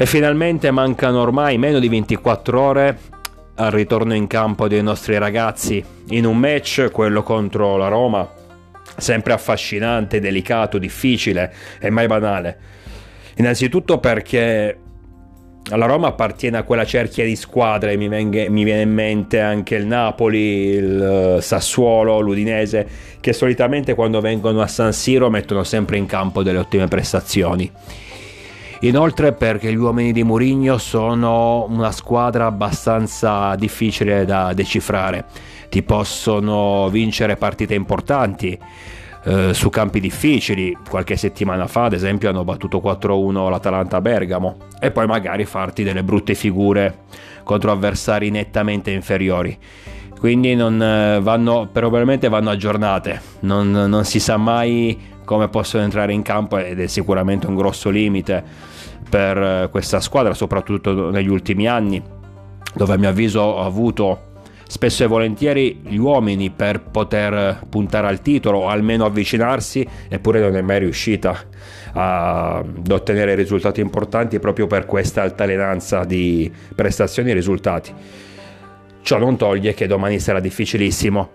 E finalmente mancano ormai meno di 24 ore al ritorno in campo dei nostri ragazzi in un match, quello contro la Roma, sempre affascinante, delicato, difficile e mai banale. Innanzitutto perché la Roma appartiene a quella cerchia di squadre, mi, venge, mi, viene in mente anche il Napoli, il Sassuolo, l'Udinese, che solitamente quando vengono a San Siro mettono sempre in campo delle ottime prestazioni. Inoltre perché gli uomini di Murigno sono una squadra abbastanza difficile da decifrare. Ti possono vincere partite importanti eh, su campi difficili. Qualche settimana fa, ad esempio, hanno battuto 4-1 l'Atalanta Bergamo e poi magari farti delle brutte figure contro avversari nettamente inferiori quindi non eh, vanno, probabilmente vanno aggiornate, non, non, si sa mai come possono entrare in campo ed è sicuramente un grosso limite per eh, questa squadra, soprattutto negli ultimi anni, dove a mio avviso ha avuto spesso e volentieri gli uomini per poter puntare al titolo o almeno avvicinarsi, eppure non è mai riuscita ad ottenere risultati importanti proprio per questa altalenanza di prestazioni e risultati. Ciò non toglie che domani sarà difficilissimo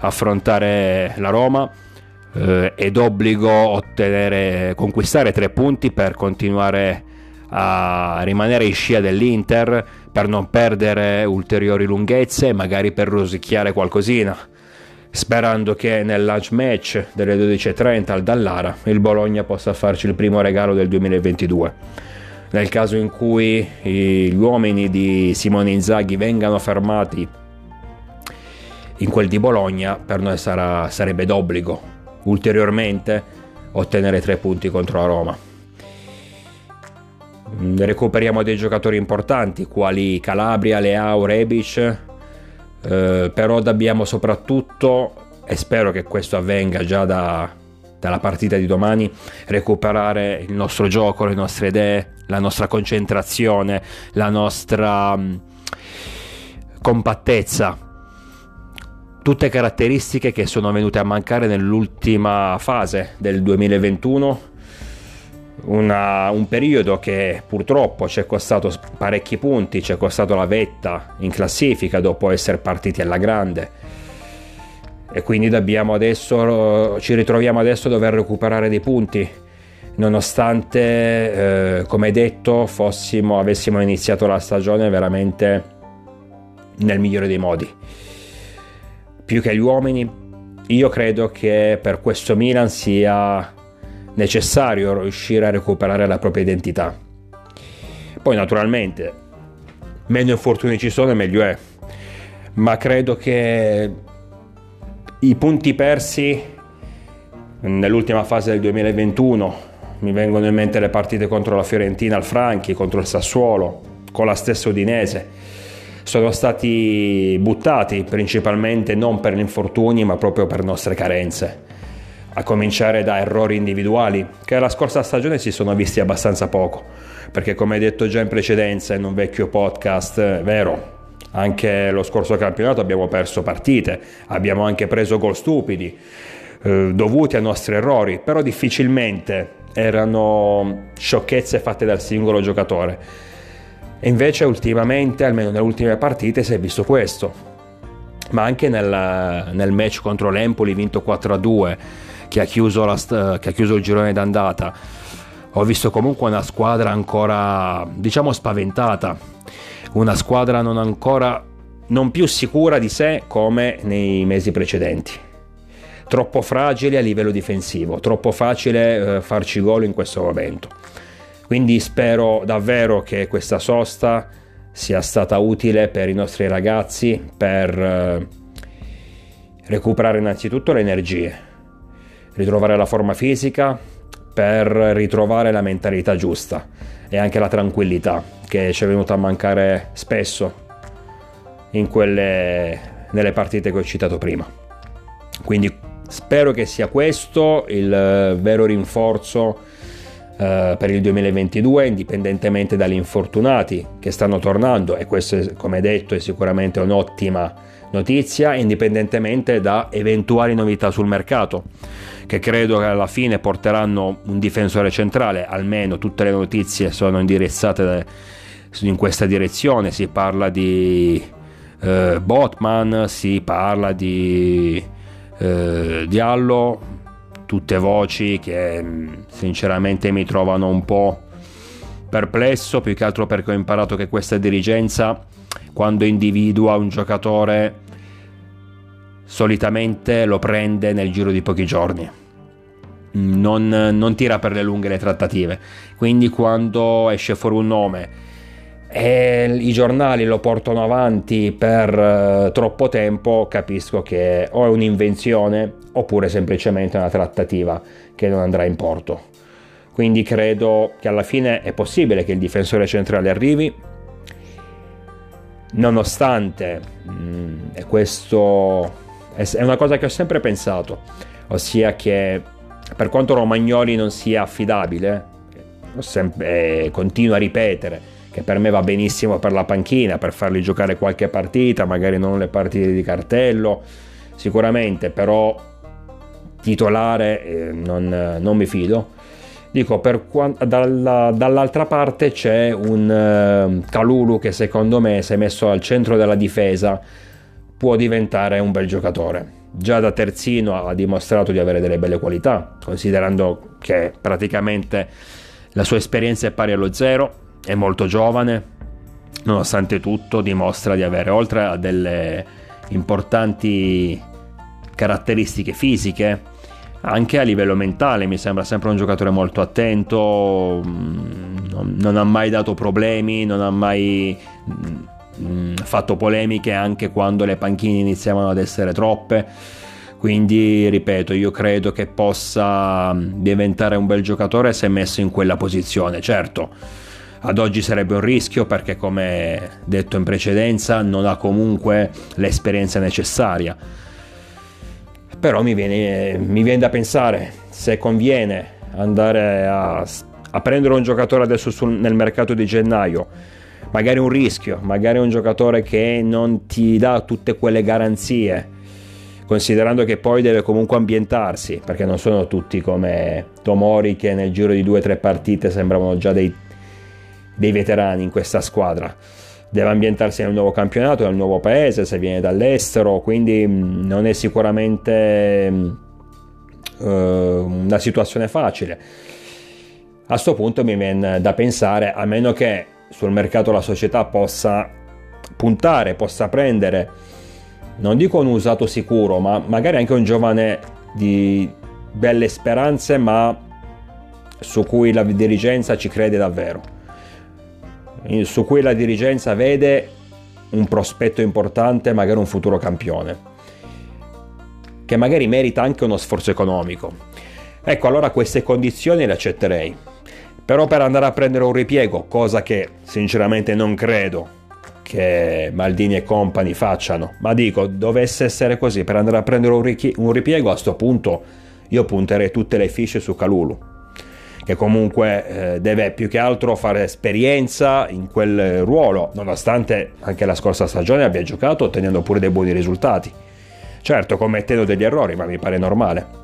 affrontare la Roma eh, è d'obbligo ottenere, conquistare tre punti per continuare a rimanere in scia dell'Inter, per non perdere ulteriori lunghezze e magari per rosicchiare qualcosina. Sperando che nel lunch match delle 12.30 al Dallara il Bologna possa farci il primo regalo del 2022. Nel caso in cui gli uomini di Simone Inzaghi vengano fermati in quel di Bologna, per noi sarà, sarebbe d'obbligo ulteriormente ottenere tre punti contro la Roma. Mm, recuperiamo dei giocatori importanti quali Calabria, Leao, Rebic, eh, però dobbiamo soprattutto, e spero che questo avvenga già da, dalla partita di domani, recuperare il nostro gioco, le nostre idee, la nostra concentrazione, la nostra mm, compattezza tutte caratteristiche che sono venute a mancare nell'ultima fase del 2021, una, un periodo che purtroppo ci è costato parecchi punti, ci è costato la vetta in classifica dopo essere partiti alla grande. E quindi adesso, ci ritroviamo adesso a dover recuperare dei punti nonostante eh, come detto fossimo, avessimo iniziato la stagione veramente nel migliore dei modi più che gli uomini, io credo che per questo Milan sia necessario riuscire a recuperare la propria identità. Poi naturalmente, meno infortuni ci sono meglio è, ma credo che i punti persi nell'ultima fase del 2021, mi vengono in mente le partite contro la Fiorentina al Franchi, contro il Sassuolo, con la stessa Udinese, sono stati buttati principalmente non per infortuni ma proprio per nostre carenze, a cominciare da errori individuali che la scorsa stagione si sono visti abbastanza poco, perché come detto già in precedenza in un vecchio podcast, è vero, anche lo scorso campionato abbiamo perso partite, abbiamo anche preso gol stupidi, eh, dovuti a nostri errori, però difficilmente erano sciocchezze fatte dal singolo giocatore e invece ultimamente, almeno nelle ultime partite, si è visto questo. Ma anche nel, nel match contro l'Empoli vinto 4-2, che ha, chiuso la, che ha chiuso il girone d'andata, ho visto comunque una squadra ancora, diciamo, spaventata. Una squadra non ancora, non più sicura di sé come nei mesi precedenti troppo fragile a livello difensivo, troppo facile eh, farci gol in questo momento. Quindi spero davvero che questa sosta sia stata utile per i nostri ragazzi per eh, recuperare innanzitutto le energie, ritrovare la forma fisica, per ritrovare la mentalità giusta e anche la tranquillità che ci è venuta a mancare spesso quelle, nelle partite che ho citato prima. Quindi spero che sia questo il eh, vero rinforzo eh, per il 2022 indipendentemente dagli infortunati che stanno tornando e questo come detto è sicuramente un'ottima notizia indipendentemente da eventuali novità sul mercato che credo che alla fine porteranno un difensore centrale. Almeno tutte le notizie sono indirizzate in questa direzione. Si parla di eh, Botman si parla di eh, Diallo tutte voci che mm, sinceramente mi trovano un po' perplesso più che altro perché ho imparato che questa dirigenza quando individua un giocatore solitamente lo prende nel giro di pochi giorni. Non, non, tira per le lunghe le trattative. Quindi quando esce fuori un nome e i giornali lo portano avanti per uh, troppo tempo, capisco che o è un'invenzione oppure semplicemente una trattativa che non andrà in porto. Quindi credo che alla fine è possibile che il difensore centrale arrivi, nonostante, mm, e questo è una cosa che ho sempre pensato, ossia che per quanto Romagnoli non sia affidabile, sempre, eh, continuo a ripetere che per me va benissimo per la panchina, per farli giocare qualche partita, magari non le partite di cartello, sicuramente, però titolare eh, non, non, mi fido. Dico, per, dalla, dall'altra parte c'è un uh, Calulu che secondo me è messo al centro della difesa può diventare un bel giocatore. Già da terzino ha dimostrato di avere delle belle qualità, considerando che praticamente la sua esperienza è pari allo zero, è molto giovane, nonostante tutto dimostra di avere, oltre a delle importanti caratteristiche fisiche, anche a livello mentale mi sembra sempre un giocatore molto attento, mm, non, ha mai dato problemi, non ha mai mm, Mm, fatto polemiche anche quando le panchine iniziavano ad essere troppe. Quindi, ripeto, io credo che possa diventare un bel giocatore se messo in quella posizione. Certo, ad oggi sarebbe un rischio perché, come detto in precedenza, non ha comunque l'esperienza necessaria. Però mi viene, mi viene da pensare se conviene andare a, a prendere un giocatore adesso sul, nel mercato di gennaio magari un rischio, magari un giocatore che non ti dà tutte quelle garanzie, considerando che poi deve comunque ambientarsi, perché non sono tutti come Tomori che nel giro di due o tre partite sembravano già dei, dei veterani in questa squadra. Deve ambientarsi nel nuovo campionato, nel nuovo paese, se viene dall'estero, quindi mm, non è sicuramente uh, una situazione facile. A questo punto mi viene da pensare, a meno che sul mercato la società possa puntare, possa prendere, non dico un usato sicuro, ma magari anche un giovane di belle speranze, ma su cui la dirigenza ci crede davvero, su cui la dirigenza vede un prospetto importante, magari un futuro campione, che magari merita anche uno sforzo economico. Ecco, allora queste condizioni le accetterei. Però per andare a prendere un ripiego, cosa che sinceramente non credo che Maldini e compagni facciano, ma dico, dovesse essere così, per andare a prendere un, ripiego a questo punto io punterei tutte le fiche su Calulu, che comunque eh, deve più che altro fare esperienza in quel ruolo, nonostante anche la scorsa stagione abbia giocato ottenendo pure dei buoni risultati. Certo, commettendo degli errori, ma mi pare normale.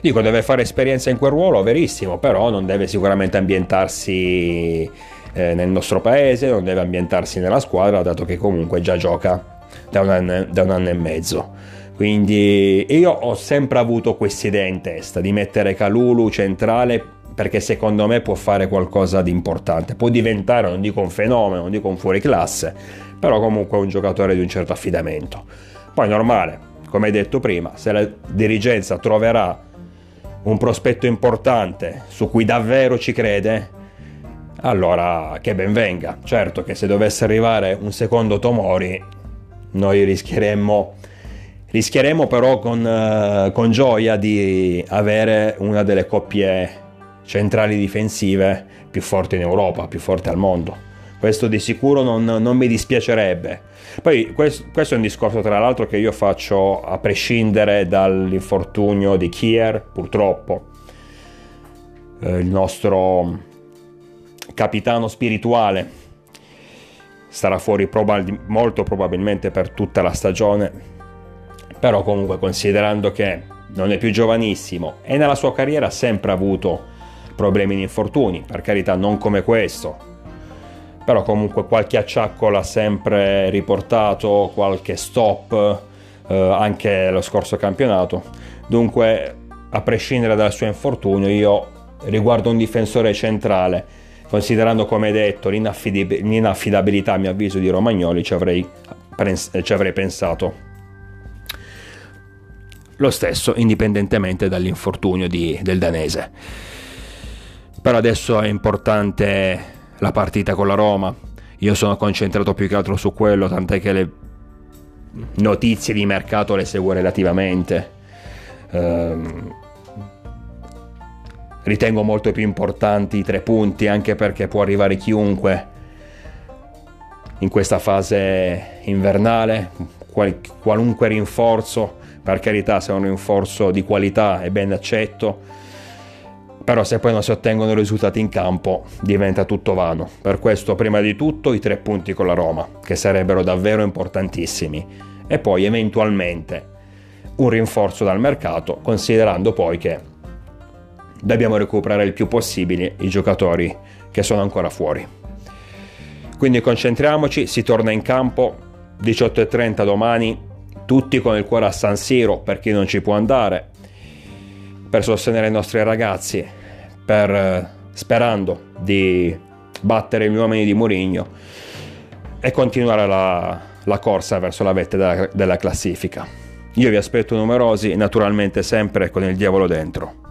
Dico, deve fare esperienza in quel ruolo, verissimo, però non deve sicuramente ambientarsi eh, nel nostro paese, non deve ambientarsi nella squadra, dato che comunque già gioca da un anno, da un anno e mezzo. Quindi io ho sempre avuto questa idea in testa di mettere Calulu centrale perché secondo me può fare qualcosa di importante. Può diventare, non dico un fenomeno, non dico un fuoriclasse, però comunque un giocatore di un certo affidamento. Poi normale, come detto prima, se la dirigenza troverà un prospetto importante su cui davvero ci crede, allora che ben venga. Certo che se dovesse arrivare un secondo Tomori, noi rischieremmo, rischieremmo però con, uh, con gioia di avere una delle coppie centrali difensive più forti in Europa, più forti al mondo. Questo di sicuro non, non mi dispiacerebbe. Poi questo, questo, è un discorso tra l'altro che io faccio a prescindere dall'infortunio di Kier, purtroppo. Eh, il nostro capitano spirituale starà fuori probab- molto probabilmente per tutta la stagione, però comunque considerando che non è più giovanissimo e nella sua carriera ha sempre avuto problemi di infortuni, per carità non come questo, però comunque qualche acciacco l'ha sempre riportato, qualche stop eh, anche lo scorso campionato, dunque a prescindere dal suo infortunio io riguardo un difensore centrale considerando come detto l'inaffidabilità a mio avviso di Romagnoli ci avrei, ci avrei pensato lo stesso indipendentemente dall'infortunio di, del danese. Però adesso è importante la partita con la Roma. Io sono concentrato più che altro su quello tant'è che le notizie di mercato le seguo relativamente. Ehm, ritengo molto più importanti i tre punti anche perché può arrivare chiunque in questa fase invernale qual- qualunque rinforzo per carità se è un rinforzo di qualità è ben accetto però se poi non si ottengono risultati in campo diventa tutto vano per questo prima di tutto i tre punti con la Roma che sarebbero davvero importantissimi e poi eventualmente un rinforzo dal mercato considerando poi che dobbiamo recuperare il più possibile i giocatori che sono ancora fuori. Quindi concentriamoci, si torna in campo 18.30 domani, tutti con il cuore a San Siro per chi non ci può andare, per sostenere i nostri ragazzi, per, eh, sperando di battere gli uomini di Mourinho e continuare la, la corsa verso la vetta della, della classifica. Io vi aspetto numerosi, naturalmente sempre con il diavolo dentro.